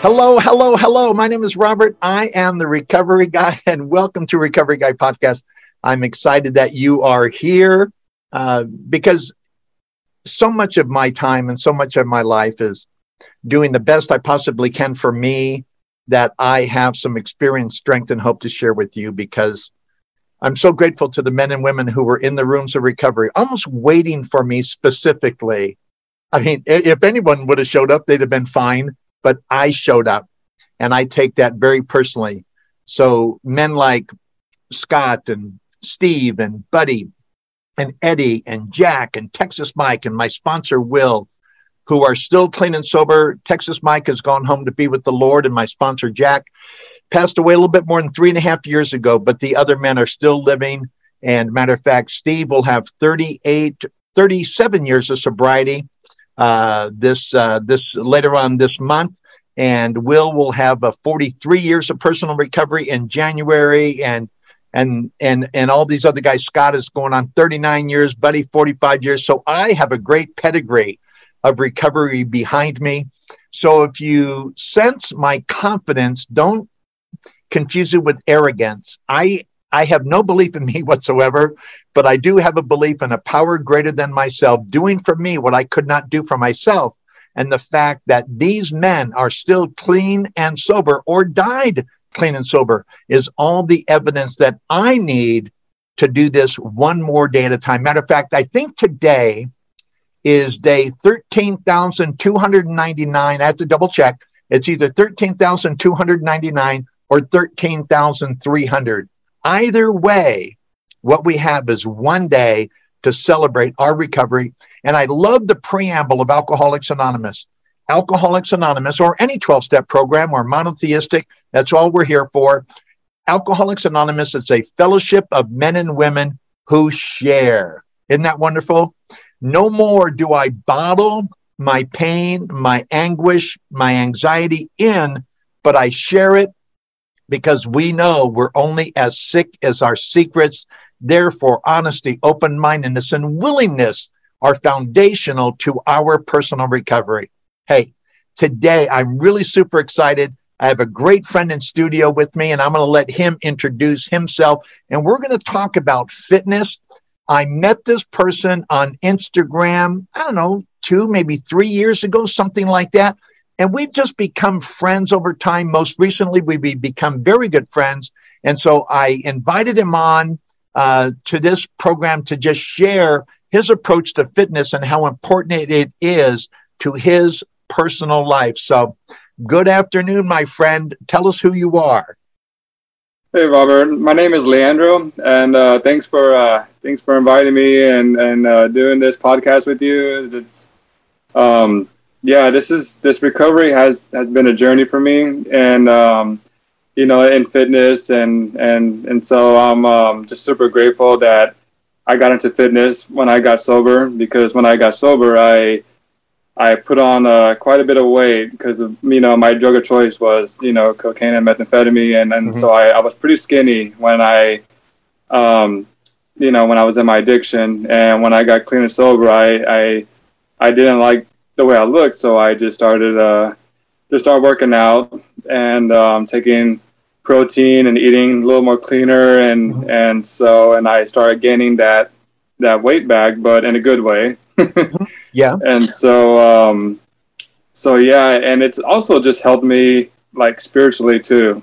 Hello, hello, hello. My name is Robert. I am the Recovery Guy, and welcome to Recovery Guy Podcast. I'm excited that you are here uh, because so much of my time and so much of my life is doing the best I possibly can for me. That I have some experience, strength, and hope to share with you because I'm so grateful to the men and women who were in the rooms of recovery, almost waiting for me specifically. I mean, if anyone would have showed up, they'd have been fine but I showed up and I take that very personally. So men like Scott and Steve and Buddy and Eddie and Jack and Texas Mike and my sponsor Will, who are still clean and sober. Texas Mike has gone home to be with the Lord, and my sponsor Jack passed away a little bit more than three and a half years ago, but the other men are still living. And matter of fact, Steve will have 38, 37 years of sobriety uh, this uh, this later on this month. And Will will have a 43 years of personal recovery in January, and and and and all these other guys. Scott is going on 39 years, Buddy 45 years. So I have a great pedigree of recovery behind me. So if you sense my confidence, don't confuse it with arrogance. I I have no belief in me whatsoever, but I do have a belief in a power greater than myself doing for me what I could not do for myself. And the fact that these men are still clean and sober or died clean and sober is all the evidence that I need to do this one more day at a time. Matter of fact, I think today is day 13,299. I have to double check. It's either 13,299 or 13,300. Either way, what we have is one day to celebrate our recovery. And I love the preamble of Alcoholics Anonymous. Alcoholics Anonymous, or any 12 step program or monotheistic, that's all we're here for. Alcoholics Anonymous, it's a fellowship of men and women who share. Isn't that wonderful? No more do I bottle my pain, my anguish, my anxiety in, but I share it because we know we're only as sick as our secrets. Therefore, honesty, open mindedness, and willingness are foundational to our personal recovery. Hey, today I'm really super excited. I have a great friend in studio with me, and I'm going to let him introduce himself. And we're going to talk about fitness. I met this person on Instagram, I don't know, two, maybe three years ago, something like that. And we've just become friends over time. Most recently, we've become very good friends. And so I invited him on uh, to this program to just share his approach to fitness and how important it is to his personal life. So, good afternoon, my friend. Tell us who you are. Hey, Robert. My name is Leandro, and uh, thanks for uh, thanks for inviting me and and uh, doing this podcast with you. It's um, yeah, this is this recovery has has been a journey for me, and um, you know, in fitness, and and and so I'm um, just super grateful that I got into fitness when I got sober because when I got sober, I I put on uh, quite a bit of weight because of you know my drug of choice was you know cocaine and methamphetamine, and and mm-hmm. so I, I was pretty skinny when I um, you know when I was in my addiction, and when I got clean and sober, I I I didn't like the way I looked, so I just started uh, just start working out and um, taking protein and eating a little more cleaner, and mm-hmm. and so and I started gaining that that weight back, but in a good way. mm-hmm. Yeah. And so um, so yeah, and it's also just helped me like spiritually too.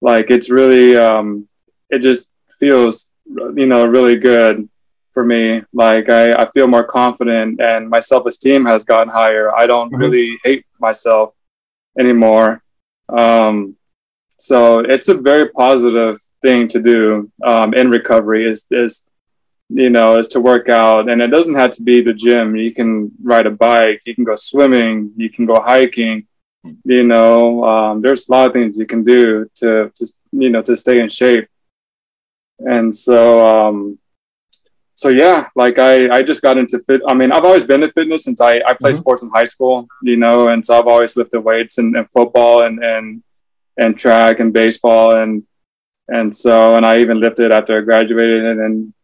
Like it's really um, it just feels you know really good for me. Like I, I feel more confident and my self esteem has gotten higher. I don't mm-hmm. really hate myself anymore. Um, so it's a very positive thing to do um, in recovery is is you know, is to work out, and it doesn't have to be the gym. You can ride a bike, you can go swimming, you can go hiking. You know, um, there's a lot of things you can do to, to you know, to stay in shape. And so, um, so yeah, like I, I just got into fit. I mean, I've always been in fitness since I, I played mm-hmm. sports in high school, you know, and so I've always lifted weights and, and football and, and, and track and baseball. And, and so, and I even lifted after I graduated and, and,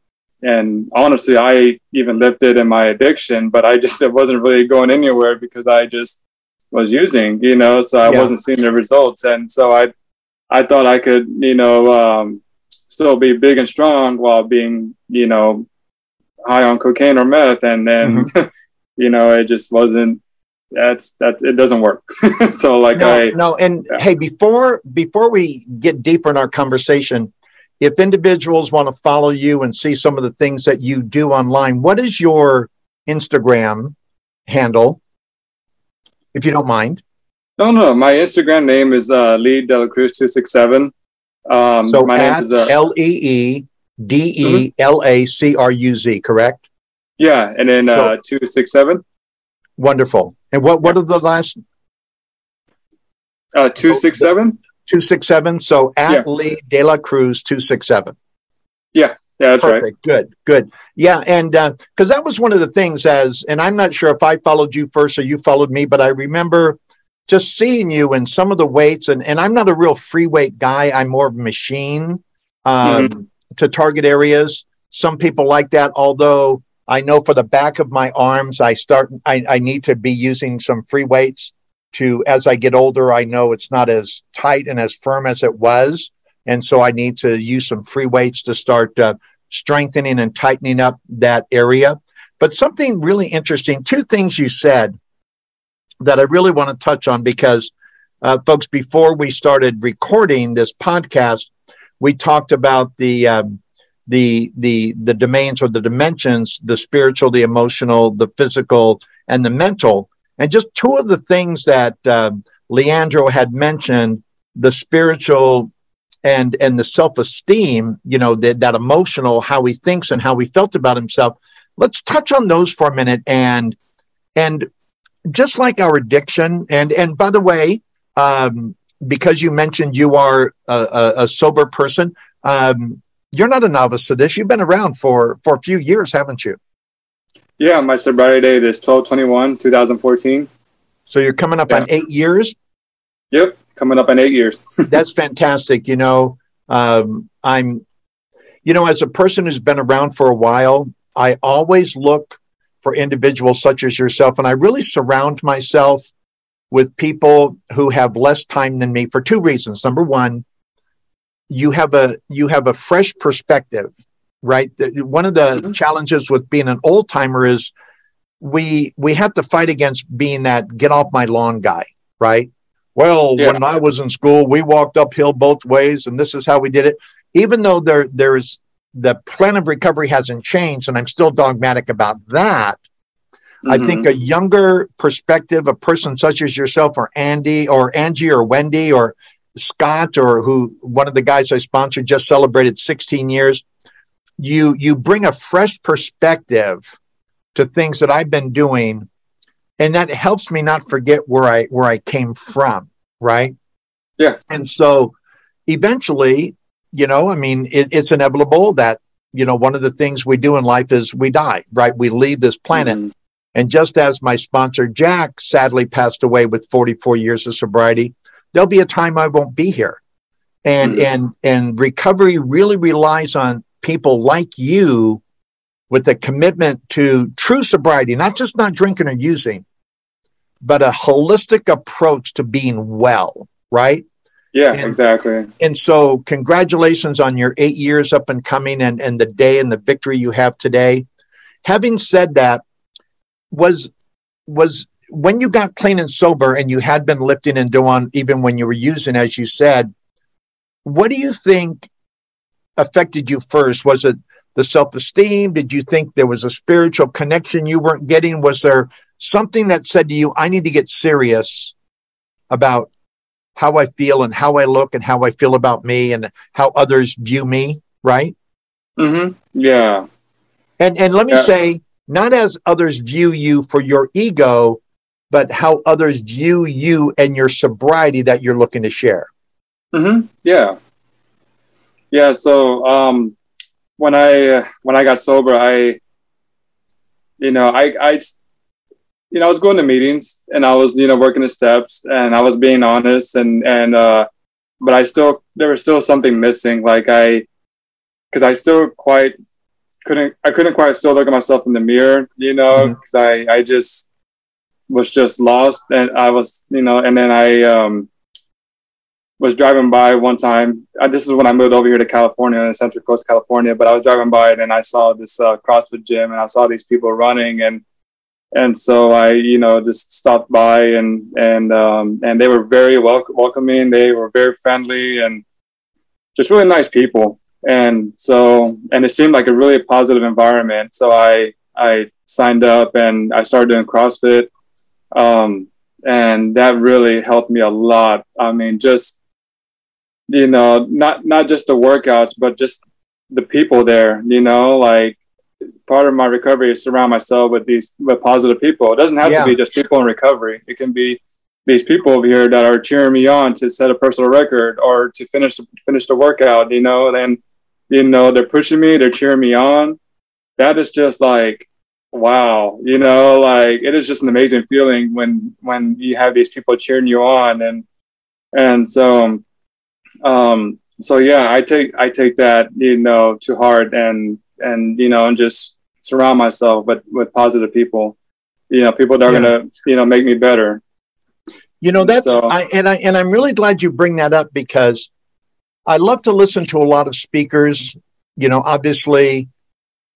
and honestly, I even lifted in my addiction, but I just, it wasn't really going anywhere because I just was using, you know, so I yeah. wasn't seeing the results. And so I, I thought I could, you know, um, still be big and strong while being, you know, high on cocaine or meth, and then mm-hmm. you know it just wasn't. That's that it doesn't work. so like no, I no, and yeah. hey, before before we get deeper in our conversation, if individuals want to follow you and see some of the things that you do online, what is your Instagram handle, if you don't mind? No, no, my Instagram name is uh, Lee Dela Cruz two six seven. Um, so my name is uh, L E E D E L A C R U Z, correct? Yeah, and then uh, two six seven. Wonderful. And what what are the last? Uh, two six seven. Two six seven. So at yeah. Lee De La Cruz two six seven. Yeah, yeah, that's Perfect. right. Good, good. Yeah, and because uh, that was one of the things as, and I'm not sure if I followed you first or you followed me, but I remember just seeing you and some of the weights, and and I'm not a real free weight guy. I'm more of a machine. Um, mm-hmm to target areas. Some people like that, although I know for the back of my arms, I start, I, I need to be using some free weights to, as I get older, I know it's not as tight and as firm as it was. And so I need to use some free weights to start uh, strengthening and tightening up that area. But something really interesting, two things you said that I really want to touch on because, uh, folks, before we started recording this podcast, we talked about the um, the the the domains or the dimensions the spiritual the emotional the physical and the mental. And just two of the things that um, leandro had mentioned the spiritual and and the self-esteem you know that that emotional how he thinks and how he felt about himself. Let's touch on those for a minute and and just like our addiction and and by the way um, because you mentioned you are a, a, sober person, um, you're not a novice to this. You've been around for for a few years, haven't you? Yeah, my sobriety date is 1221, 2014. So you're coming up yeah. on eight years? Yep, coming up on eight years. That's fantastic. You know, um, I'm, you know, as a person who's been around for a while, I always look for individuals such as yourself, and I really surround myself with people who have less time than me for two reasons. Number one, you have a you have a fresh perspective, right? One of the mm-hmm. challenges with being an old timer is we we have to fight against being that get off my lawn guy, right? Well, yeah. when I was in school, we walked uphill both ways, and this is how we did it. Even though there there's the plan of recovery hasn't changed, and I'm still dogmatic about that. Mm-hmm. I think a younger perspective, a person such as yourself or Andy or Angie or Wendy or Scott or who one of the guys I sponsored just celebrated 16 years. You you bring a fresh perspective to things that I've been doing, and that helps me not forget where I where I came from, right? Yeah. And so eventually, you know, I mean, it, it's inevitable that you know one of the things we do in life is we die, right? We leave this planet. Mm-hmm. And just as my sponsor, Jack, sadly passed away with 44 years of sobriety, there'll be a time I won't be here. And, mm-hmm. and, and recovery really relies on people like you with a commitment to true sobriety, not just not drinking or using, but a holistic approach to being well, right? Yeah, and, exactly. And so, congratulations on your eight years up and coming and, and the day and the victory you have today. Having said that, was was when you got clean and sober and you had been lifting and doing even when you were using as you said what do you think affected you first? Was it the self-esteem? Did you think there was a spiritual connection you weren't getting? Was there something that said to you i need to get serious about how i feel and how i look and how i feel about me and how others view me right? Mm-hmm. Yeah. And and let me say, not as others view you for your ego, but how others view you and your sobriety that you're looking to share. hmm Yeah. Yeah. So um, when I uh, when I got sober, I, you know, I I, you know, I was going to meetings and I was you know working the steps and I was being honest and and uh, but I still there was still something missing. Like I, because I still quite couldn't I couldn't quite still look at myself in the mirror, you know, because I I just was just lost and I was you know and then I um was driving by one time. Uh, this is when I moved over here to California, in Central Coast, California. But I was driving by it, and I saw this uh, CrossFit gym, and I saw these people running, and and so I, you know, just stopped by, and and um, and they were very wel- welcoming. They were very friendly, and just really nice people. And so, and it seemed like a really positive environment. So I I signed up, and I started doing CrossFit. Um, and that really helped me a lot. I mean, just you know, not not just the workouts, but just the people there. You know, like part of my recovery is surround myself with these with positive people. It doesn't have Yeah. to be just people in recovery. It can be these people over here that are cheering me on to set a personal record or to finish finish the workout. You know, and you know they're pushing me, they're cheering me on. That is just like wow you know like it is just an amazing feeling when when you have these people cheering you on and and so um so yeah i take i take that you know to heart and and you know and just surround myself with with positive people you know people that are Yeah. gonna you know make me better You know, that's So- I and I and I'm really glad you bring that up because I love to listen to a lot of speakers. You know, obviously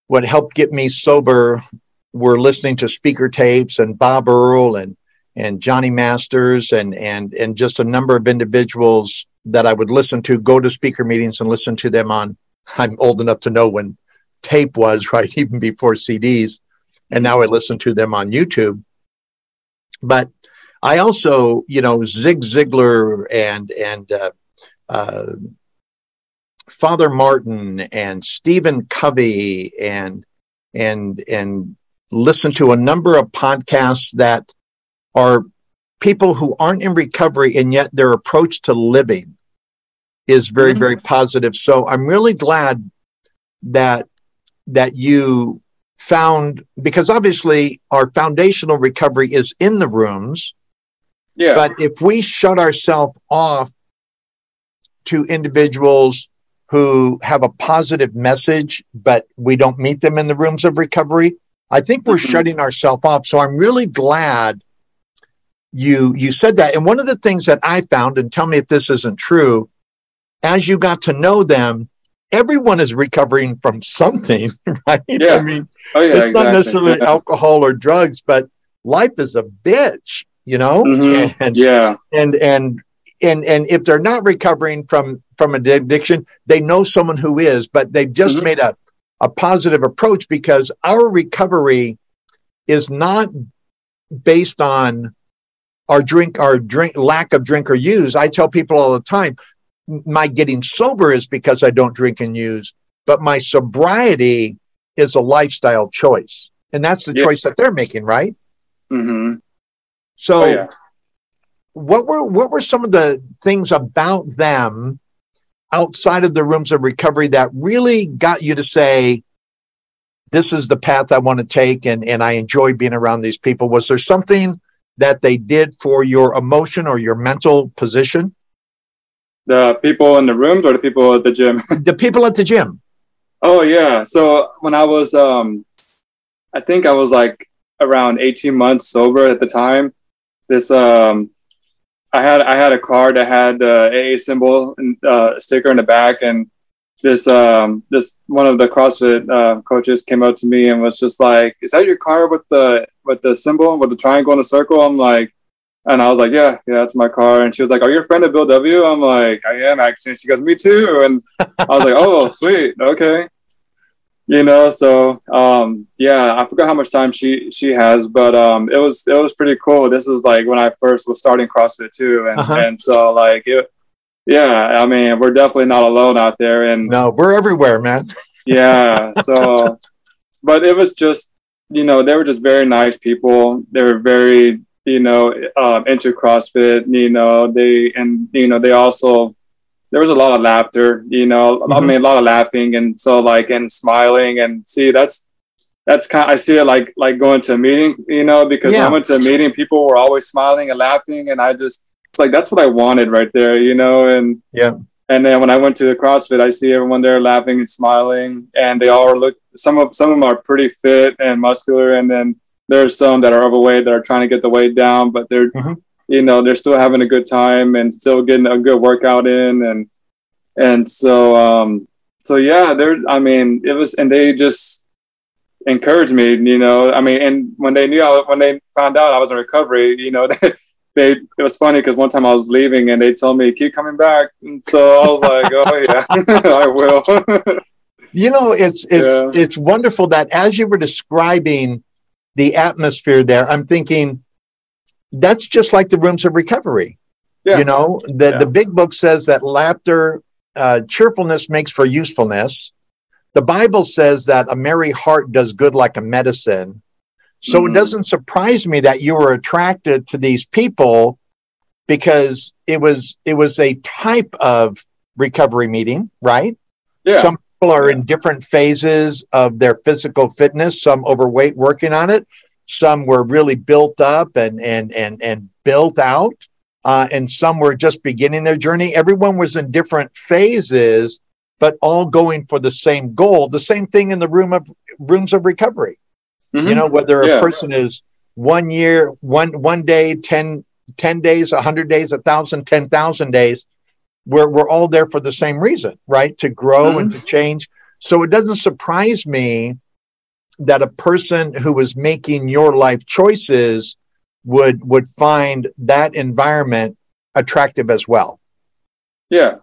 what helped get me sober were listening to speaker tapes and Bob Earl and and Johnny Masters and and and just a number of individuals that I would listen to go to speaker meetings and listen to them on I'm old enough to know when tape was right even before CDs and now I listen to them on YouTube but I also, you know, Zig Ziglar and and uh, uh, Father Martin and Stephen Covey and and and listen to a number of podcasts that are people who aren't in recovery and yet their approach to living is very Mhm. very positive. So I'm really glad that that you found because obviously our foundational recovery is in the rooms yeah but if we shut ourselves off to individuals who have a positive message, but we don't meet them in the rooms of recovery, I think we're Mhm. shutting ourselves off. So I'm really glad you you said that. And one of the things that I found, and tell me if this isn't true, as you got to know them, everyone is recovering from something, right? Yeah. I mean, oh yeah it's not necessarily yeah. alcohol or drugs, but life is a bitch, you know? Mhm. And yeah and and and and if they're not recovering from from an addiction they know someone who is but they've just Mhm. made a a positive approach because our recovery is not based on our drink our drink lack of drink or use. I tell people all the time my getting sober is because i don't drink and use but my sobriety is a lifestyle choice. And that's the Yeah. choice that they're making right? Hmm so oh yeah what were what were some of the things about them outside of the rooms of recovery that really got you to say this is the path I want to take and and I enjoy being around these people was there something that they did for your emotion or your mental position the people in the rooms or the people at the gym the people at the gym Oh yeah. So when I was um I think I was like around 18 months sober at the time. This um I had I had a card that had the AA symbol and uh, sticker in the back and this um this one of the CrossFit uh, coaches came up to me and was just like, "Is that your card with the with the symbol with the triangle and the circle?" I'm like, and I was like, "Yeah, yeah, that's my card." And she was like, "Are you a friend of Bill W?" I'm like, "I am actually." And she goes, "Me too." And I was like, "Oh, sweet, okay." You know, so um, yeah, I forgot how much time she she has, but um, it was it was pretty cool. This was like when I first was starting CrossFit too, and Uh-huh. and so like it, yeah, I mean, we're definitely not alone out there, and no we're everywhere man yeah, so but it was just you know they were just very nice people. They were very you know um, into CrossFit. You know they and you know they also there was a lot of laughter. You know, mm-hmm. I mean a lot of laughing and so like and smiling and see that's that's kind. Of, I see it like like going to a meeting. You know, because yeah. when I went to a meeting, people were always smiling and laughing, and I just it's like that's what I wanted right there. You know, and yeah and then when I went to the CrossFit, I see everyone there laughing and smiling, and they all look. Some of some of them are pretty fit and muscular, and then there's some that are overweight that are trying to get the weight down, but they're mm-hmm. You know they're still having a good time and still getting a good workout in, and and so um so yeah, there. I mean, it was, and they just encouraged me. You know, I mean, and when they knew I, when they found out I was in recovery, you know. they it was funny because one time I was leaving and they told me keep coming back, and so I was like, oh yeah, I will. you know, it's it's yeah. it's wonderful that as you were describing the atmosphere there, I'm thinking that's just like the rooms of recovery. Yeah. You know, the yeah. the big book says that laughter, uh, cheerfulness makes for usefulness. The Bible says that a merry heart does good like a medicine. So mm-hmm. it doesn't surprise me that you were attracted to these people because it was it was a type of recovery meeting, right? Yeah. Some people are in different phases of their physical fitness, some overweight working on it, some were really built up and and and and built out. Uh, and some were just beginning their journey. Everyone was in different phases, but all going for the same goal. The same thing in the room of rooms of recovery. Mm-hmm. You know, whether yeah. a person is one year, one one day, 10, 10 days, hundred days, a thousand, ten thousand days, we're we're all there for the same reason, right? To grow mm-hmm. and to change. So it doesn't surprise me that a person who was making your life choices would would find that environment attractive as well. Yeah.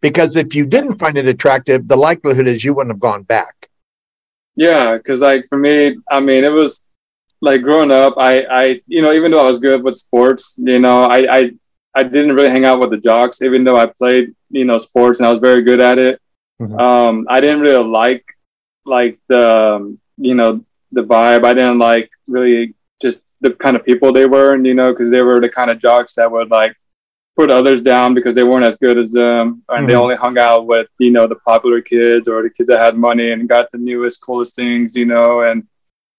Because if you didn't find it attractive, the likelihood is you wouldn't have gone back. Yeah, because like for me, I mean, it was like growing up. I, I, you know, even though I was good with sports, you know, I, I, I didn't really hang out with the jocks, even though I played, you know, sports and I was very good at it. Mm-hmm. Um, I didn't really like, like the, um, you know, the vibe. I didn't like really just the kind of people they were, and you know, because they were the kind of jocks that would like put others down because they weren't as good as them, and mm-hmm. they only hung out with you know the popular kids or the kids that had money and got the newest, coolest things, you know, and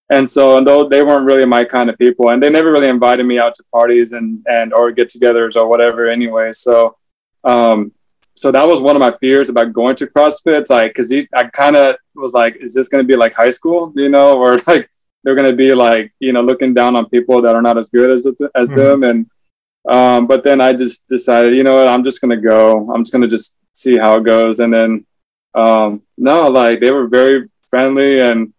and so and though they weren't really my kind of people, and they never really invited me out to parties and and or get-togethers or whatever. Anyway, so um, so that was one of my fears about going to CrossFit. It's like because I kind of was like, is this going to be like high school, you know, or like they're going to be like you know looking down on people that are not as good as as mm-hmm. them and um, but then I just decided, you know what, I'm just gonna go. I'm just gonna just see how it goes. And then um, no, like they were very friendly and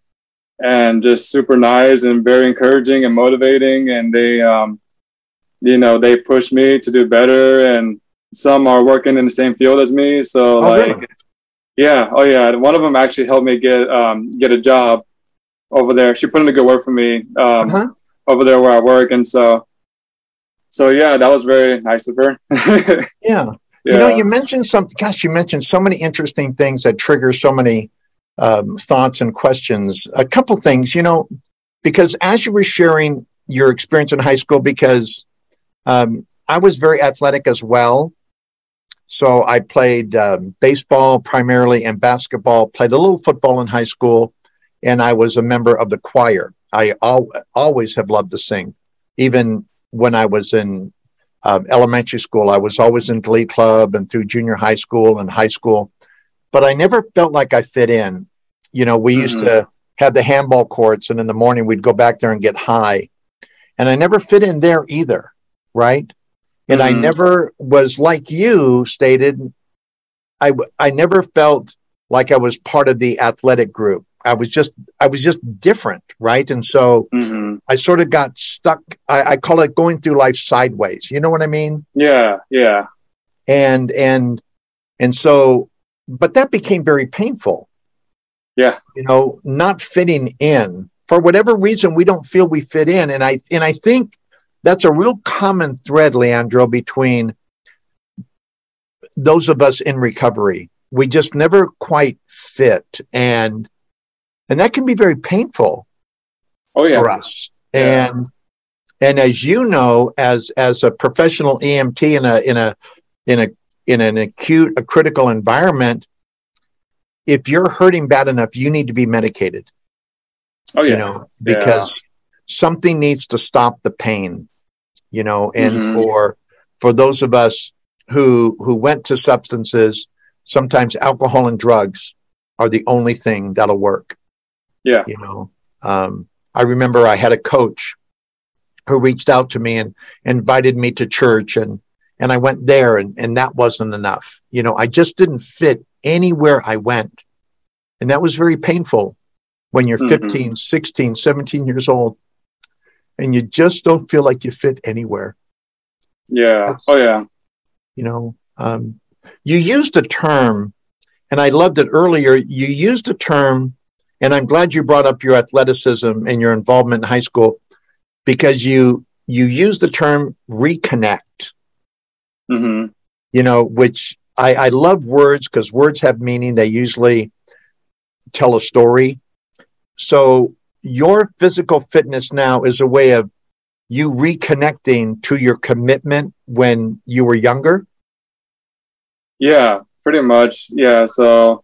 and just super nice and very encouraging and motivating. And they, um, you know, they pushed me to do better. And some are working in the same field as me, so oh, like, really? yeah, oh yeah. One of them actually helped me get um, get a job over there. She put in a good word for me um, uh-huh. over there where I work, and so so yeah, that was very nice of her. yeah. yeah. You know, you mentioned something. Gosh, you mentioned so many interesting things that trigger so many um, thoughts and questions. A couple things, you know, because as you were sharing your experience in high school, because um, I was very athletic as well. So I played um, baseball primarily and basketball, played a little football in high school, and I was a member of the choir. I al- always have loved to sing. Even when I was in uh, elementary school. I was always in Glee Club and through junior high school and high school, but I never felt like I fit in. You know, we mm-hmm. used to have the handball courts, and in the morning we'd go back there and get high. And I never fit in there either, right? And mm-hmm. I never was like you stated. I I never felt like I was part of the athletic group. I was just I was just different, right? And so mm-hmm. I sort of got stuck. I, I, call it going through life sideways. You know what I mean? Yeah, yeah. And and and so, but that became very painful. Yeah. You know, not fitting in for whatever reason we don't feel we fit in, and I and I think that's a real common thread, Leandro, between those of us in recovery. We just never quite fit and and that can be very painful oh yeah for us. And and as you know, as as a professional EMT in a in a in a in an acute, a critical environment, if you're hurting bad enough, you need to be medicated. oh yeah You know, because something needs to stop the pain. You know, and Mhm. for for those of us who who went to substances, sometimes alcohol and drugs are the only thing that'll work. Yeah. You know um, i remember i had a coach who reached out to me and invited me to church and and i went there and and that wasn't enough. You know i just didn't fit anywhere i went. And that was very painful when you're Mhm. 15 16 17 years old and you just don't feel like you fit anywhere. Yeah. Oh yeah. you know um, you used a term and i loved it earlier. You used a term and i'm glad you brought up your athleticism and your involvement in high school because you you used the term reconnect. Hmm you know which i i love words because words have meaning. They usually tell a story. So your physical fitness now is a way of you reconnecting to your commitment when you were younger Yeah, pretty much. Yeah. So,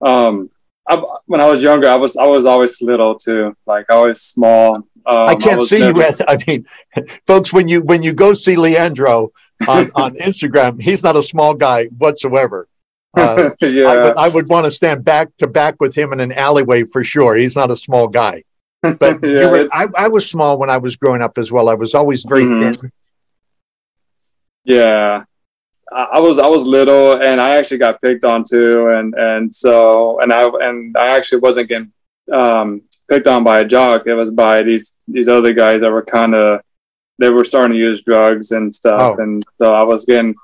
um, I, when I was younger, I was I was always little too. Like I was small. Um, I can't was see never- you as I mean, folks. When you when you go see Leandro on, on Instagram, he's not a small guy whatsoever. Uh, I yeah. would I would want to stand back to back with him in an alleyway for sure. He's not a small guy. But you Yeah, were, I, I was small when I was growing up as well. I was always very Mhm. thin. Yeah. I, I was I was little and I actually got picked on too and and so and I and I actually wasn't getting um, picked on by a jock. It was by these these other guys that were kind of they were starting to use drugs and stuff Oh. and so I was getting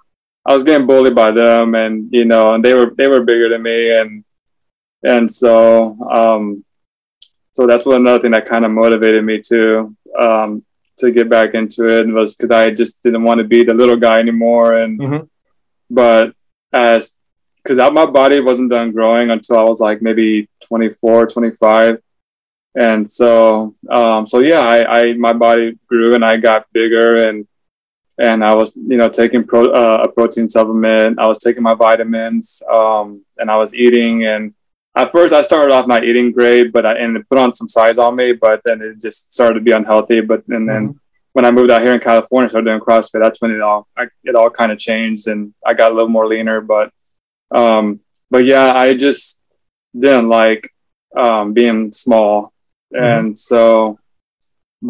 I was getting bullied by them and you know and they were they were bigger than me and and so um so that's what another thing that kind of motivated me too um to get back into it was because I just didn't want to be the little guy anymore and Mhm. but as because my body wasn't done growing until I was like maybe 24 25 and so um so yeah I, I my body grew and I got bigger and and I was you know taking pro, uh, a protein supplement. I was taking my vitamins um and I was eating. And at first I started off not eating great but I and it put on some size on me but then it just started to be unhealthy. But and then when I moved out here in California, started doing CrossFit, that's when it all I, it all kind of changed, and I got a little more leaner. But um, but yeah, I just didn't like um, being small, and so.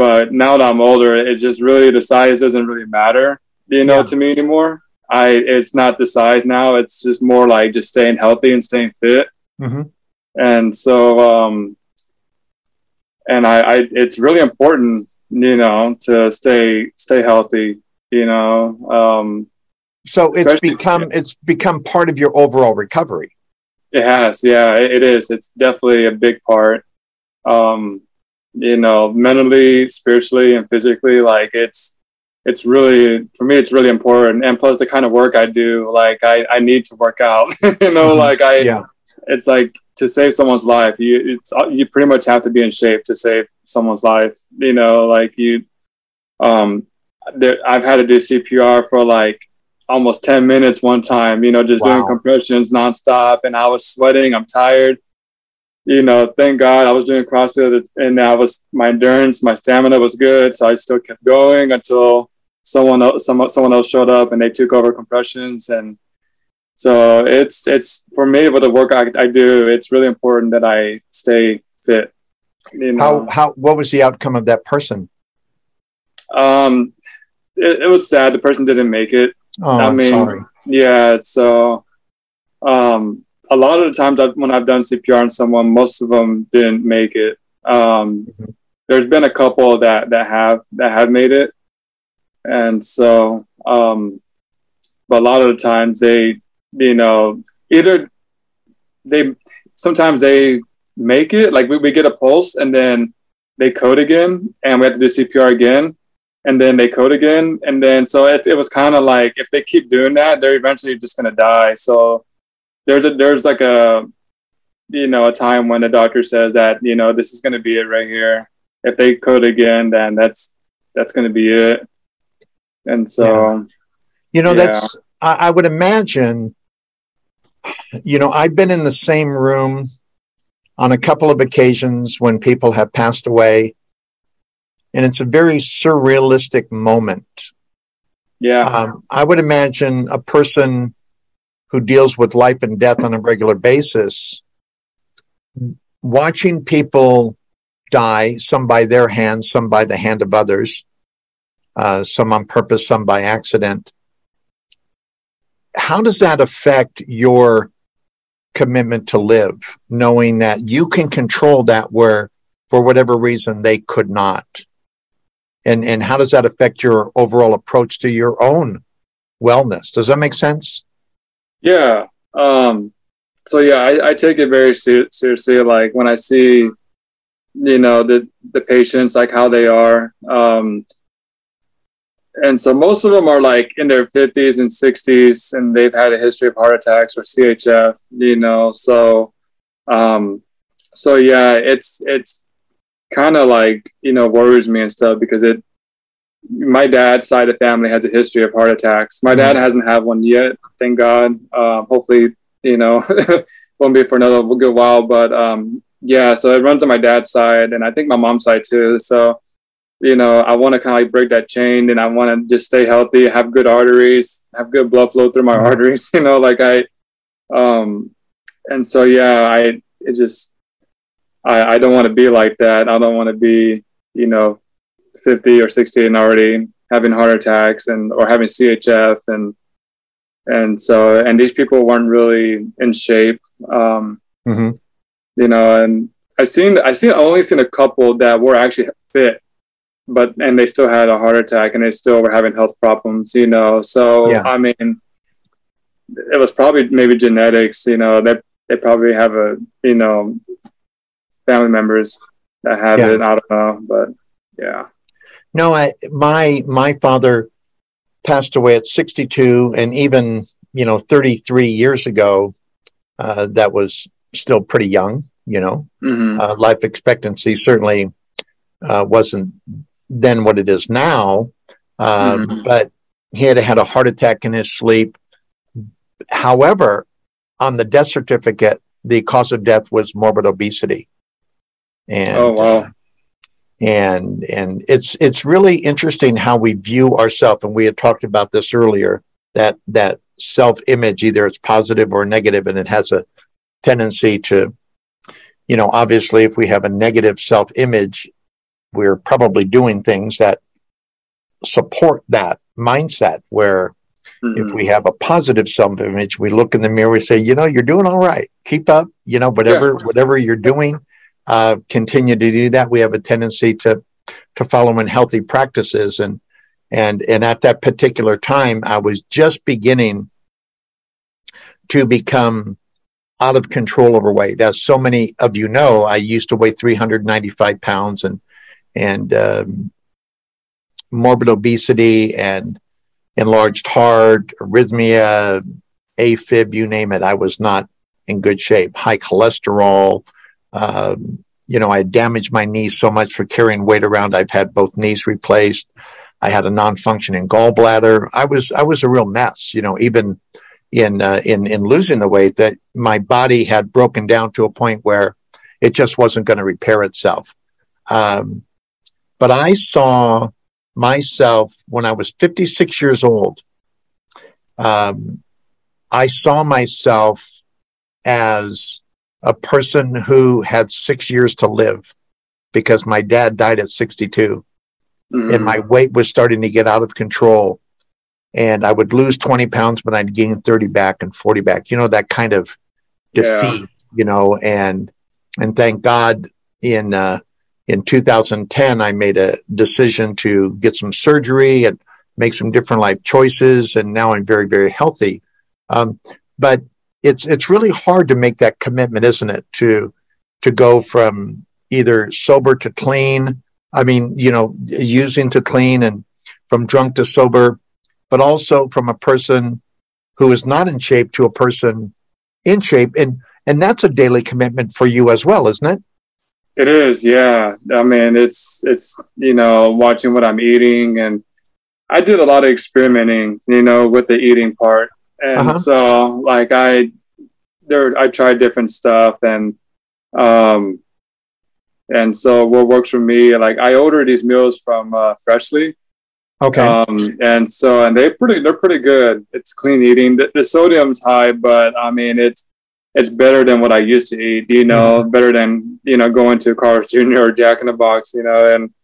But now that I'm older, it just really the size doesn't really matter, you know, Yeah. to me anymore. I it's not the size now; it's just more like just staying healthy and staying fit Mhm. and so um and I, I it's really important you know to stay stay healthy you know um So it's become it's become part of your overall recovery. it has yeah it, it is it's definitely a big part um you know mentally spiritually and physically like it's it's really for me it's really important and plus the kind of work i do like i i need to work out you know Mhm. like i Yeah. it's like to save someone's life you it's you pretty much have to be in shape to save someone's life you know like you um there i've had to do cpr for like almost 10 minutes one time you know just doing compressions nonstop and i was sweating i'm tired you know thank god i was doing crossfit and i was my endurance my stamina was good so i still kept going until someone else someone, someone else showed up and they took over compressions and so it's it's for me with the work I, I do, it's really important that I stay fit. You How know, how how what was the outcome of that person? um, it, it was sad. The person didn't make it. Oh, I I'm mean, sorry. Yeah, so um, a lot of the times I've, when I've done CPR on someone, most of them didn't make it. Um, Mhm. There's been a couple that that have that have made it, and so um, but a lot of the times they, you know, either they sometimes they make it like we, we get a pulse and then they code again and we have to do CPR again and then they code again and then so it, it was kind of like if they keep doing that they're eventually just going to die so there's a there's like a you know a time when the doctor says that you know this is going to be it right here. If they code again, then that's that's going to be it. And so, yeah. you know, yeah. that's I, I would imagine. You know, I've been in the same room on a couple of occasions when people have passed away, and it's a very surrealistic moment. Yeah, um, I would imagine a person who deals with life and death on a regular basis, watching people die, some by their hand, some by the hand of others, uh, some on purpose, some by accident. How does that affect your commitment to live, knowing that you can control that where, for whatever reason, they could not? And, and how does that affect your overall approach to your own wellness? Does that make sense? Yeah. Um, so yeah, I, I take it very ser- seriously. Like when I see, you know, the the patients, like how they are. Um, and so most of them are like in their 50s and 60s and they've had a history of heart attacks or chf you know so um so yeah it's it's kind of like you know worries me and stuff because it my dad's side of the family has a history of heart attacks. My dad mm-hmm. hasn't had one yet, thank God. Um, hopefully, you know, won't be for another good while. But um, yeah, so it runs on my dad's side, and I think my mom's side too. So, you know, I want to kind of like break that chain, and I want to just stay healthy, have good arteries, have good blood flow through my mm-hmm. arteries. You know, like I, um, and so yeah, I it just I I don't want to be like that. I don't want to be you know 50 or 60 and already having heart attacks and or having CHF and and so and these people weren't really in shape um, mm-hmm. you know and I seen I seen only seen a couple that were actually fit but and they still had a heart attack and they still were having health problems you know so yeah. I mean it was probably maybe genetics you know that they, they probably have a you know family members that have yeah. it I don't know but yeah no, I, my my father passed away at 62, and even you know 33 years ago, uh, that was still pretty young. You know, mm-hmm. uh, life expectancy certainly uh, wasn't then what it is now, um, mm-hmm. but he had had a heart attack in his sleep. However, on the death certificate, the cause of death was morbid obesity. And oh wow! And and it's it's really interesting how we view ourselves and we had talked about this earlier that that self image either it's positive or negative and it has a tendency to you know obviously if we have a negative self image we're probably doing things that support that mindset where mm-hmm. if we have a positive self image we look in the mirror and say you know you're doing all right keep up you know whatever yeah. whatever you're doing uh, continue to do that. We have a tendency to to follow in healthy practices, and and and at that particular time, I was just beginning to become out of control overweight. As so many of you know, I used to weigh 395 pounds and and um, morbid obesity and enlarged heart, arrhythmia, AFib, you name it. I was not in good shape. High cholesterol, um, you know, I damaged my knees so much for carrying weight around. I've had both knees replaced. I had a non-functioning gallbladder. I was I was a real mess. You know, even in uh, in in losing the weight, that my body had broken down to a point where it just wasn't going to repair itself. Um, but I saw myself when I was 56 years old. Um, I saw myself as a person who had six years to live because my dad died at 62 mm-hmm. and my weight was starting to get out of control. And I would lose 20 pounds, but I'd gain 30 back and 40 back, you know, that kind of defeat, yeah. you know, and, and thank God in, uh, in 2010, I made a decision to get some surgery and make some different life choices. And now I'm very, very healthy. Um, but it's it's really hard to make that commitment, isn't it? To to go from either sober to clean. I mean, you know, using to clean and from drunk to sober, but also from a person who is not in shape to a person in shape. And and that's a daily commitment for you as well, isn't it? It is, yeah. I mean, it's it's you know watching what I'm eating, and I did a lot of experimenting, you know, with the eating part, and uh-huh. so like I there I tried different stuff, and um, and so what works for me, like I order these meals from uh, Freshly, Okay. Um, and so, and they pretty, they're pretty good. It's clean eating. The, the, sodium's high, but I mean, it's, it's better than what I used to eat, you know, mm-hmm. better than, you know, going to Carl's Jr. or Jack in the Box, you know, and,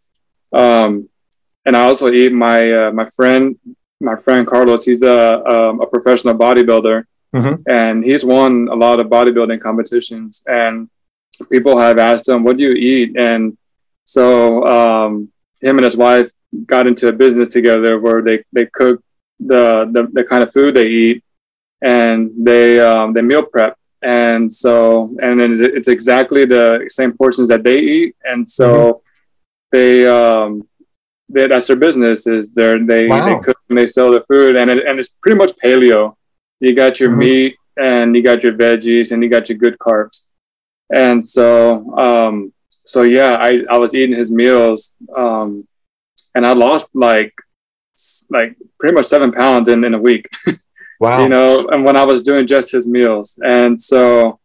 um, and I also eat my, uh, my friend, my friend Carlos, he's a, um, a professional bodybuilder mm-hmm. and he's won a lot of bodybuilding competitions and people have asked him, what do you eat? And so, um, him and his wife got into a business together where they, they cook the, the, the kind of food they eat and they, um, they meal prep. And so, and then it's exactly the same portions that they eat. And so mm-hmm. they, um, they, that's their business is they they, wow. they cook and they sell the food and it, and it's pretty much paleo. You got your mm-hmm. meat and you got your veggies and you got your good carbs. And so, um, so yeah, I, I was eating his meals, um, and I lost like like pretty much seven pounds in, in a week. Wow. you know, and when I was doing just his meals. And so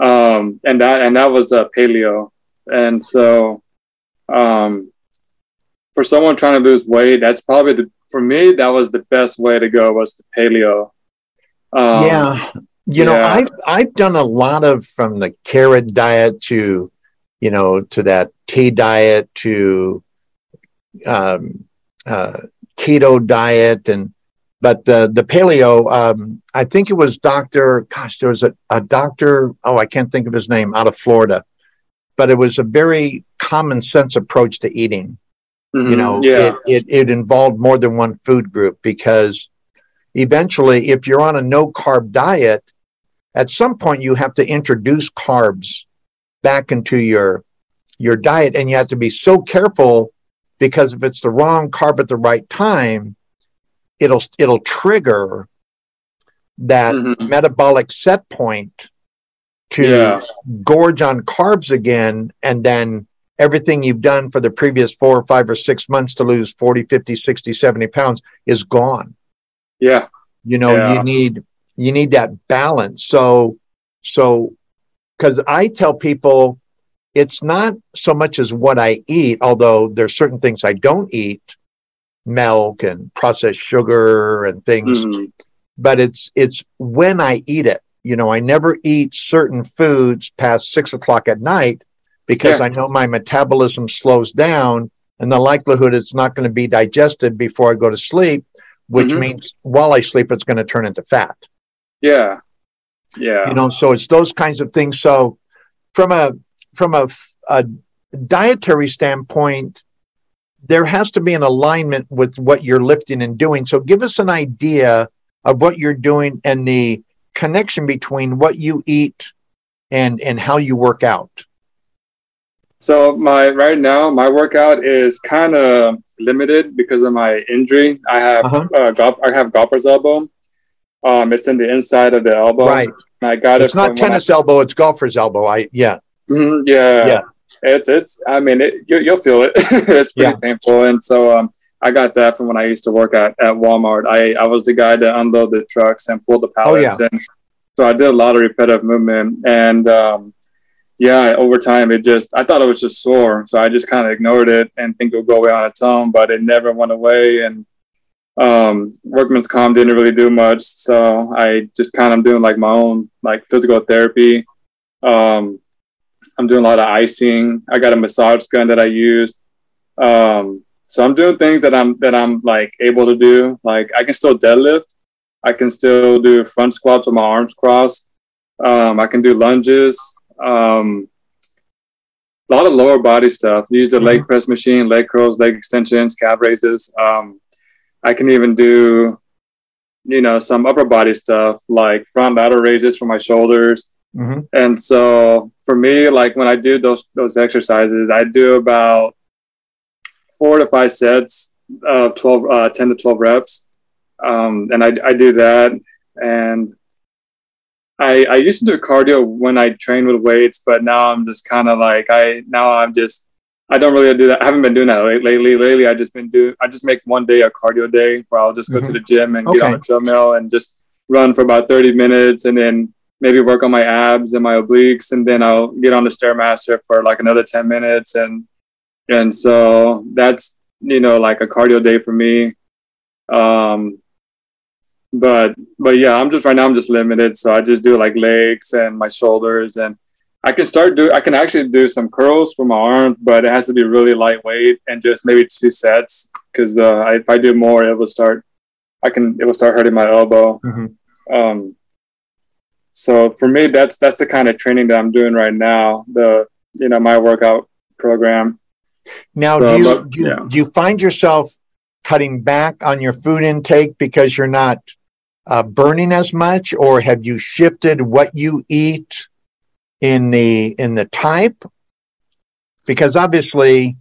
um and that and that was a uh, paleo. And so um for someone trying to lose weight, that's probably the for me that was the best way to go was the paleo. Um, yeah. You yeah. know, I've I've done a lot of from the carrot diet to, you know, to that tea diet to um, uh, keto diet and but the the paleo um, i think it was dr gosh there was a, a doctor oh i can't think of his name out of florida but it was a very common sense approach to eating mm-hmm, you know yeah. it, it, it involved more than one food group because eventually if you're on a no carb diet at some point you have to introduce carbs back into your your diet and you have to be so careful because if it's the wrong carb at the right time, it'll it'll trigger that mm-hmm. metabolic set point to yeah. gorge on carbs again and then everything you've done for the previous four or five or six months to lose 40 50 60 70 pounds is gone yeah you know yeah. you need you need that balance so so because i tell people it's not so much as what I eat, although there's certain things I don't eat, milk and processed sugar and things, mm-hmm. but it's it's when I eat it. You know, I never eat certain foods past six o'clock at night because yeah. I know my metabolism slows down and the likelihood it's not going to be digested before I go to sleep, which mm-hmm. means while I sleep, it's going to turn into fat. Yeah. Yeah. You know, so it's those kinds of things. So from a from a, a dietary standpoint, there has to be an alignment with what you're lifting and doing. So give us an idea of what you're doing and the connection between what you eat and and how you work out. So my right now my workout is kind of limited because of my injury. I have uh-huh. uh, golf, I have golfer's elbow. Um, it's in the inside of the elbow. Right. I got it's it. It's not tennis I, elbow. It's golfer's elbow. I yeah. Mm-hmm, yeah. Yeah. It's it's. I mean, it, you, will feel it. it's pretty yeah. painful, and so um, I got that from when I used to work at, at Walmart. I, I was the guy to unload the trucks and pull the pallets, oh, yeah. and so I did a lot of repetitive movement. And um, yeah, over time, it just I thought it was just sore, so I just kind of ignored it and think it would go away on its own, but it never went away. And um, workman's comp didn't really do much, so I just kind of doing like my own like physical therapy. Um, I'm doing a lot of icing. I got a massage gun that I use. Um, so I'm doing things that I'm that I'm like able to do. Like I can still deadlift. I can still do front squats with my arms crossed. Um, I can do lunges. Um, a lot of lower body stuff. Use the mm-hmm. leg press machine, leg curls, leg extensions, calf raises. Um, I can even do, you know, some upper body stuff like front lateral raises for my shoulders. Mm-hmm. And so for me, like when I do those those exercises, I do about four to five sets of 12, uh, 10 to 12 reps. Um, and I, I do that. And I, I used to do cardio when I trained with weights, but now I'm just kind of like I now I'm just I don't really do that. I haven't been doing that lately. Lately, I just been do I just make one day a cardio day where I'll just go mm-hmm. to the gym and okay. get on the treadmill and just run for about 30 minutes and then maybe work on my abs and my obliques and then I'll get on the stairmaster for like another 10 minutes and and so that's you know like a cardio day for me um but but yeah i'm just right now i'm just limited. So i just do like legs and my shoulders. And i can start do i can actually do some curls for my arms but it has to be really lightweight and just maybe two sets. Because uh, if i do more it will start i can it will start hurting my elbow. Mm-hmm. um so for me that's that's the kind of training that i'm doing right now the you know my workout program. Now so, do, you, but, do, yeah. do you find yourself cutting back on your food intake because you're not uh, burning as much, or have you shifted what you eat in the in the type? Because obviously,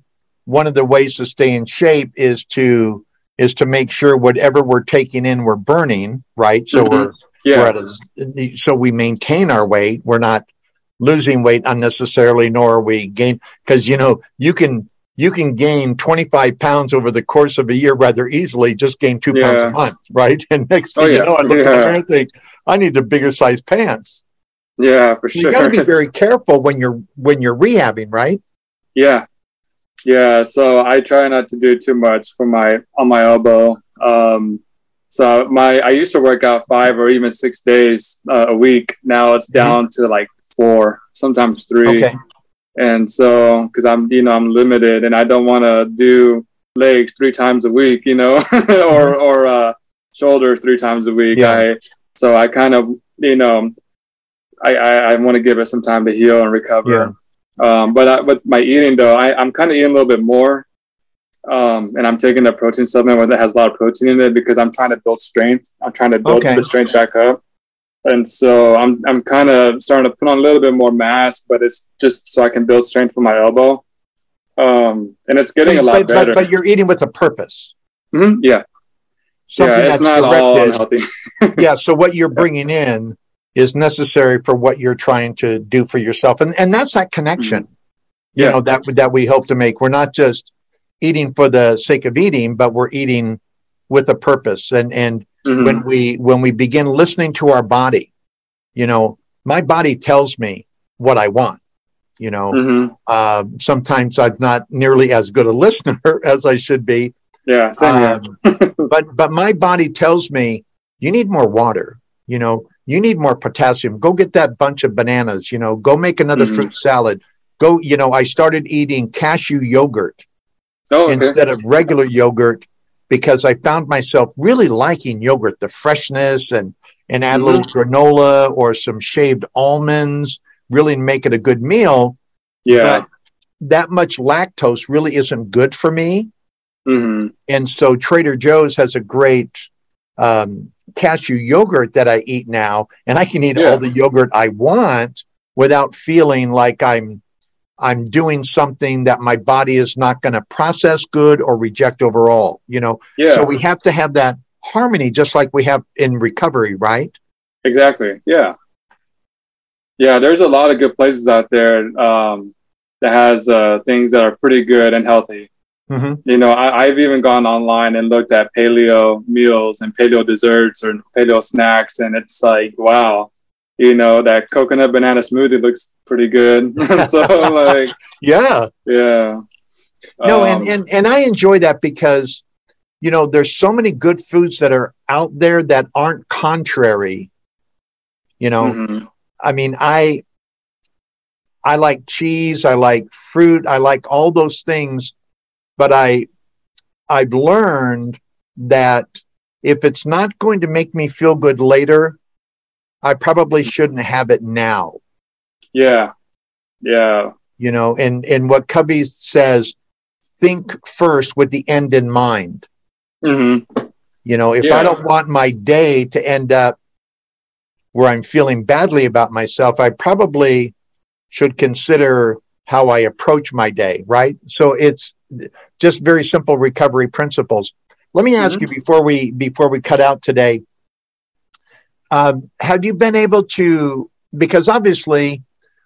one of the ways to stay in shape is to is to make sure whatever we're taking in we're burning, right? So mm-hmm. we're yeah. A, so we maintain our weight. We're not losing weight unnecessarily, nor are we gain because you know you can you can gain 25 pounds over the course of a year rather easily, just gain two yeah. pounds a month, right? And next oh, thing oh, yeah. you know, I look yeah. at the mirror and think, I need a bigger size pants. Yeah, for sure. You got to be very careful when you're when you're rehabbing, right? Yeah, yeah. So I try not to do too much for my on my elbow. Um, so my I used to work out five or even six days uh, a week. Now it's mm-hmm. down mm-hmm. to like four, sometimes three. Okay and so because i'm you know i'm limited and i don't want to do legs three times a week you know or mm-hmm. or uh, shoulders three times a week yeah. i so i kind of you know i i, I want to give it some time to heal and recover yeah. um but I, but my eating though I, i'm kind of eating a little bit more um, and I'm taking a protein supplement that has a lot of protein in it because I'm trying to build strength. I'm trying to build okay. the strength back up and so I'm I'm kind of starting to put on a little bit more mass, but it's just so I can build strength for my elbow. Um, and it's getting but, a lot but, better. But, but, you're eating with a purpose. Mm-hmm. Yeah. Something yeah, that's directed. yeah. So what you're bringing in is necessary for what you're trying to do for yourself, and and that's that connection. Mm-hmm. You know that that we hope to make. We're not just eating for the sake of eating, but we're eating with a purpose. And and mm-hmm. when we when we begin listening to our body, you know, my body tells me what I want. You know, mm-hmm. uh, sometimes I'm not nearly as good a listener as I should be. Yeah, um, but but my body tells me you need more water. You know, you need more potassium. Go get that bunch of bananas. You know, go make another mm-hmm. fruit salad. Go. You know, I started eating cashew yogurt oh, okay. instead of regular yogurt because I found myself really liking yogurt, the freshness and and add a little mm-hmm. granola or some shaved almonds, really make it a good meal. Yeah. But that much lactose really isn't good for me. Mm-hmm. And so Trader Joe's has a great um, cashew yogurt that I eat now, and I can eat yeah. all the yogurt I want without feeling like I'm I'm doing something that my body is not going to process good or reject overall, you know? Yeah. So we have to have that harmony just like we have in recovery, right? Exactly. Yeah. Yeah. There's a lot of good places out there um, that has uh, things that are pretty good and healthy. Mm-hmm. You know, I, have even gone online and looked at paleo meals and paleo desserts or paleo snacks, and it's like, wow, you know that coconut banana smoothie looks pretty good. So like yeah. Yeah. No um, and, and and i enjoy that because you know there's so many good foods that are out there that aren't contrary you know? Mm-hmm. i mean i i like cheese i like fruit i like all those things but i i've learned that if it's not going to make me feel good later I probably shouldn't have it now. Yeah. Yeah. You know, and and what Covey says, think first with the end in mind. Mm-hmm. You know, if yeah. I don't want my day to end up where I'm feeling badly about myself, I probably should consider how I approach my day, right? So it's just very simple recovery principles. Let me ask mm-hmm. you before we before we cut out today Um, have you been able to? Because obviously,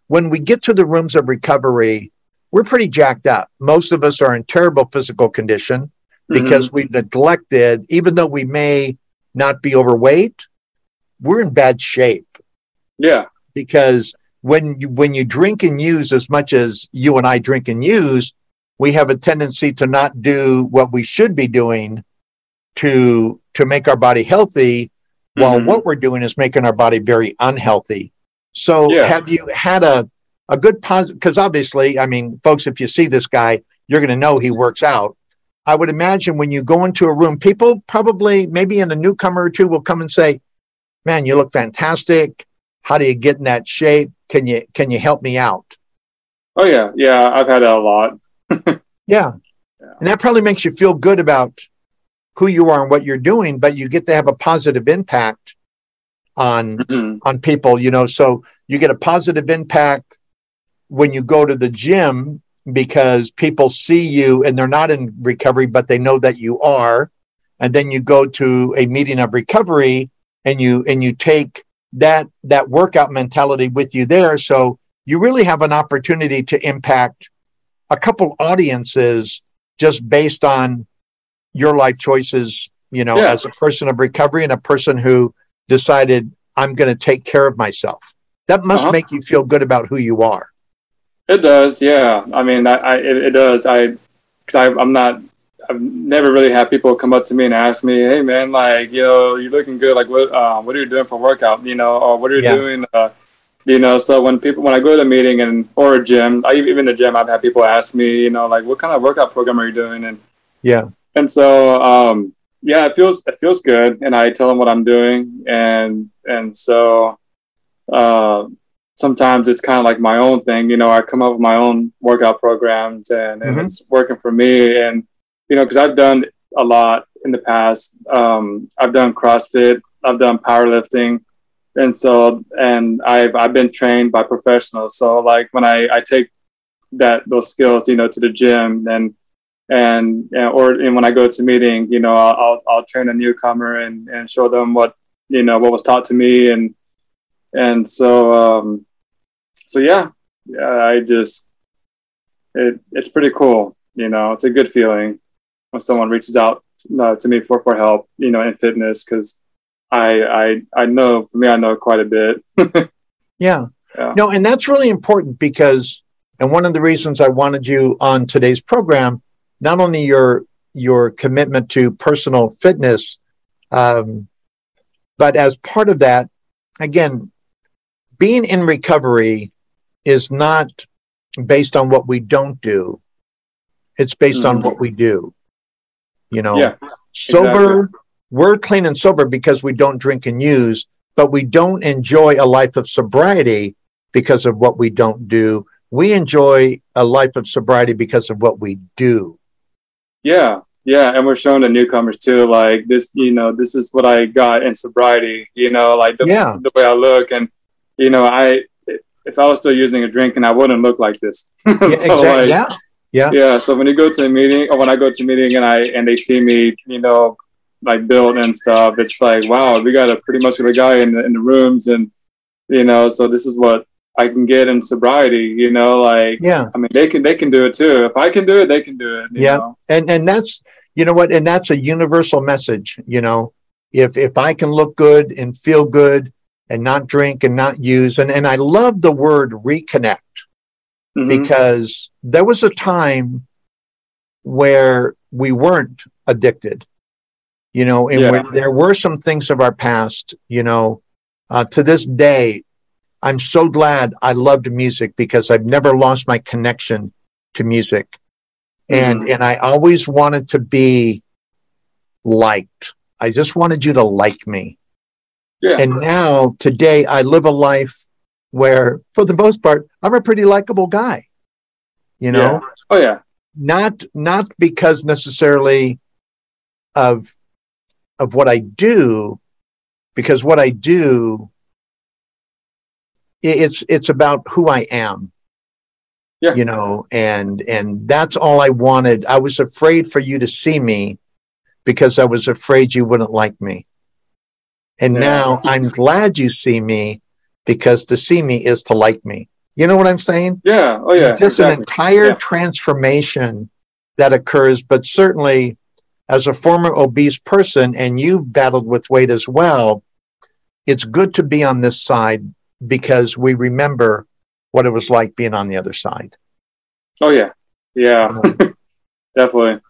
when we get to the rooms of recovery, we're pretty jacked up. Most of us are in terrible physical condition because mm-hmm. we've neglected, even though we may not be overweight, we're in bad shape. Yeah. Because when you when you drink and use as much as you and I drink and use, we have a tendency to not do what we should be doing to to make our body healthy mm-hmm. what we're doing is making our body very unhealthy. So yeah. have you had a a good positive because obviously, I mean, folks, if you see this guy, you're going to know he works out. I would imagine when you go into a room, people probably, maybe in a newcomer or two, will come and say, "Man, you look fantastic. How do you get in that shape? Can you can you help me out?" Oh yeah, yeah, I've had that a lot. yeah. yeah, and that probably makes you feel good about who you are and what you're doing, but you get to have a positive impact on mm-hmm. on people. You know, so you get a positive impact when you go to the gym because people see you and they're not in recovery, but they know that you are. And then you go to a meeting of recovery and you and you take that that workout mentality with you there. So you really have an opportunity to impact a couple audiences just based on your life choices, you know, yeah. as a person of recovery and a person who decided I'm going to take care of myself. That must uh-huh. make you feel good about who you are. It does, yeah. I mean, I, I it, it, does. I, because I'm not. I've never really had people come up to me and ask me, "Hey, man, like, you know, you're looking good. Like, what, uh, what are you doing for workout? You know, or what are you yeah. doing? Uh, you know." So when people, when I go to a meeting and or a gym, I even the gym, I've had people ask me, you know, like, "What kind of workout program are you doing?" And yeah, and so, um, yeah, it feels it feels good, and I tell them what I'm doing, and and so. Uh, sometimes it's kind of like my own thing. You know, I come up with my own workout programs and, and mm-hmm. it's working for me. And, you know, because I've done a lot in the past. Um, I've done CrossFit, I've done powerlifting. And so, and I've, I've been trained by professionals. So like when I, I take that, those skills, you know, to the gym and, and, or and when I go to meeting, you know, I'll, I'll train a newcomer and, and show them what, you know, what was taught to me and, and so um, so yeah, yeah, I just it it's pretty cool. You know, it's a good feeling when someone reaches out uh, to me for for help. You know, in fitness because I I I know for me I know quite a bit. yeah. yeah. No, and that's really important because and one of the reasons I wanted you on today's program, not only your your commitment to personal fitness, um, but as part of that, again, being in recovery is not based on what we don't do. It's based mm-hmm. on what we do. You know, yeah, sober, exactly. we're clean and sober because we don't drink and use, but we don't enjoy a life of sobriety because of what we don't do. We enjoy a life of sobriety because of what we do. Yeah, yeah, and we're showing the newcomers too, like this, you know, this is what I got in sobriety, you know, like the, yeah. the way I look. And, you know, I, if I was still using a drink and I wouldn't look like this. so yeah, exactly. Like, yeah. Yeah. Yeah. So when you go to a meeting or when I go to a meeting and I and they see me, you know, like built and stuff, it's like, wow, we got a pretty muscular guy in the in the rooms and you know, so this is what I can get in sobriety, you know, like yeah. I mean they can they can do it too. If I can do it, they can do it. yeah. Know? And and that's you know what, and that's a universal message, you know. If if I can look good and feel good and not drink and not use. And, and I love the word reconnect mm-hmm. because there was a time where we weren't addicted, you know, and yeah. there were some things of our past, you know, uh, to this day, I'm so glad I loved music because I've never lost my connection to music. And, mm-hmm. and I always wanted to be liked. I just wanted you to like me. Yeah. And now, today, I live a life where, for the most part, I'm a pretty likable guy. You know? Yeah. Oh yeah. Not not because necessarily of of what I do, because what I do it's it's about who I am. Yeah. You know, and and that's all I wanted. I was afraid for you to see me because I was afraid you wouldn't like me And Yeah. now I'm glad you see me because to see me is to like me. You know what I'm saying? Yeah. Oh yeah. It's just an entire Yeah. transformation that occurs, but certainly as a former obese person and you've battled with weight as well, it's good to be on this side because we remember what it was like being on the other side. Oh yeah. Yeah. Definitely.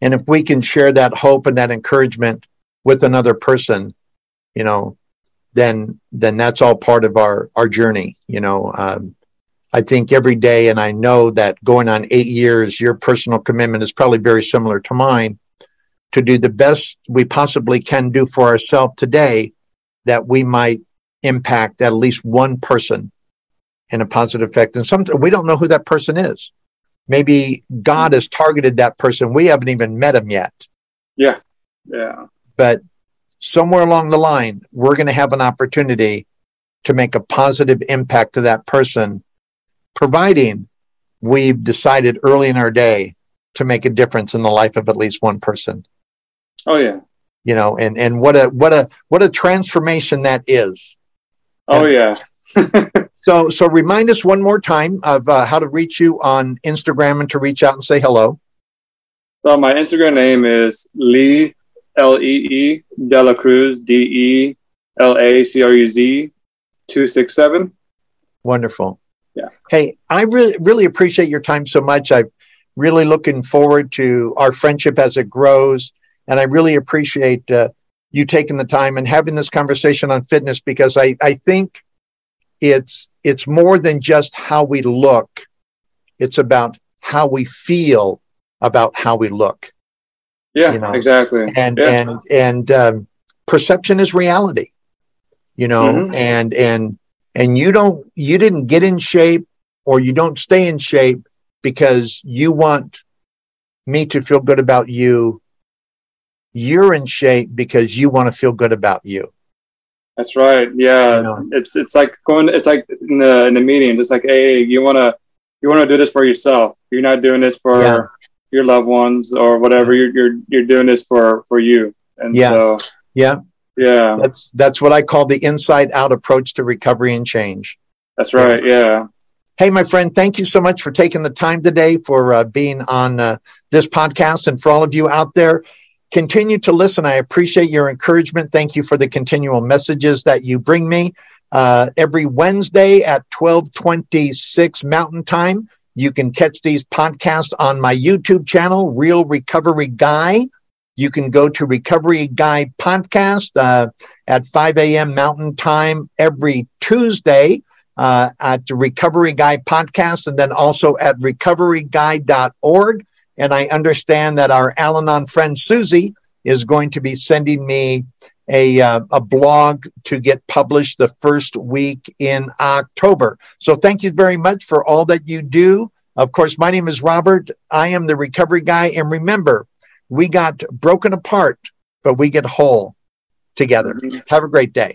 And if we can share that hope and that encouragement with another person, you know, then then that's all part of our our journey. You know, um, I think every day, and I know that going on eight years, your personal commitment is probably very similar to mine. To do the best we possibly can do for ourselves today, that we might impact at least one person in a positive effect. And sometimes we don't know who that person is. Maybe God has targeted that person. We haven't even met him yet Yeah. Yeah. but somewhere along the line, we're going to have an opportunity to make a positive impact to that person, providing we've decided early in our day to make a difference in the life of at least one person. Oh yeah. You know, and and what a what a what a transformation that is. Oh yeah. So so remind us one more time of uh, how to reach you on Instagram and to reach out and say hello. So my Instagram name is Lee L E E Dela Cruz D E L A C R U Z two six seven. Wonderful. Yeah. Hey, I really really appreciate your time so much. I'm really looking forward to our friendship as it grows, and I really appreciate uh, you taking the time and having this conversation on fitness because I I think it's it's more than just how we look. It's about how we feel about how we look, Yeah, You know, exactly. and yeah. and and um, perception is reality. You know, Mhm. and and and you don't you didn't get in shape or you don't stay in shape because you want me to feel good about you you're in shape because you want to feel good about you That's right. Yeah, You know. it's it's like going. It's like in the in the meeting. Just like, hey, you wanna you wanna do this for yourself. You're not doing this for Yeah. your loved ones or whatever. You're you're you're doing this for for you. And Yeah. so yeah yeah, that's that's what i call the inside out approach to recovery and change that's right. Yeah. hey my friend thank you so much for taking the time today for uh, being on uh, this podcast and for all of you out there continue to listen. I appreciate your encouragement. Thank you for the continual messages that you bring me. Uh, every wednesday at 1226 mountain time you can catch these podcasts on my youtube channel real recovery guy. You can go to recovery guy podcast uh, at 5 a.m mountain time every tuesday uh, at the recovery guy podcast and then at at recoveryguy.org and I understand that our Al Anon friend Susie is going to be sending me a, uh, a blog to get published the first week in October. So thank you very much for all that you do. Of course, my name is Robert. I am the recovery guy. And remember, we got broken apart, but we get whole together. Have a great day.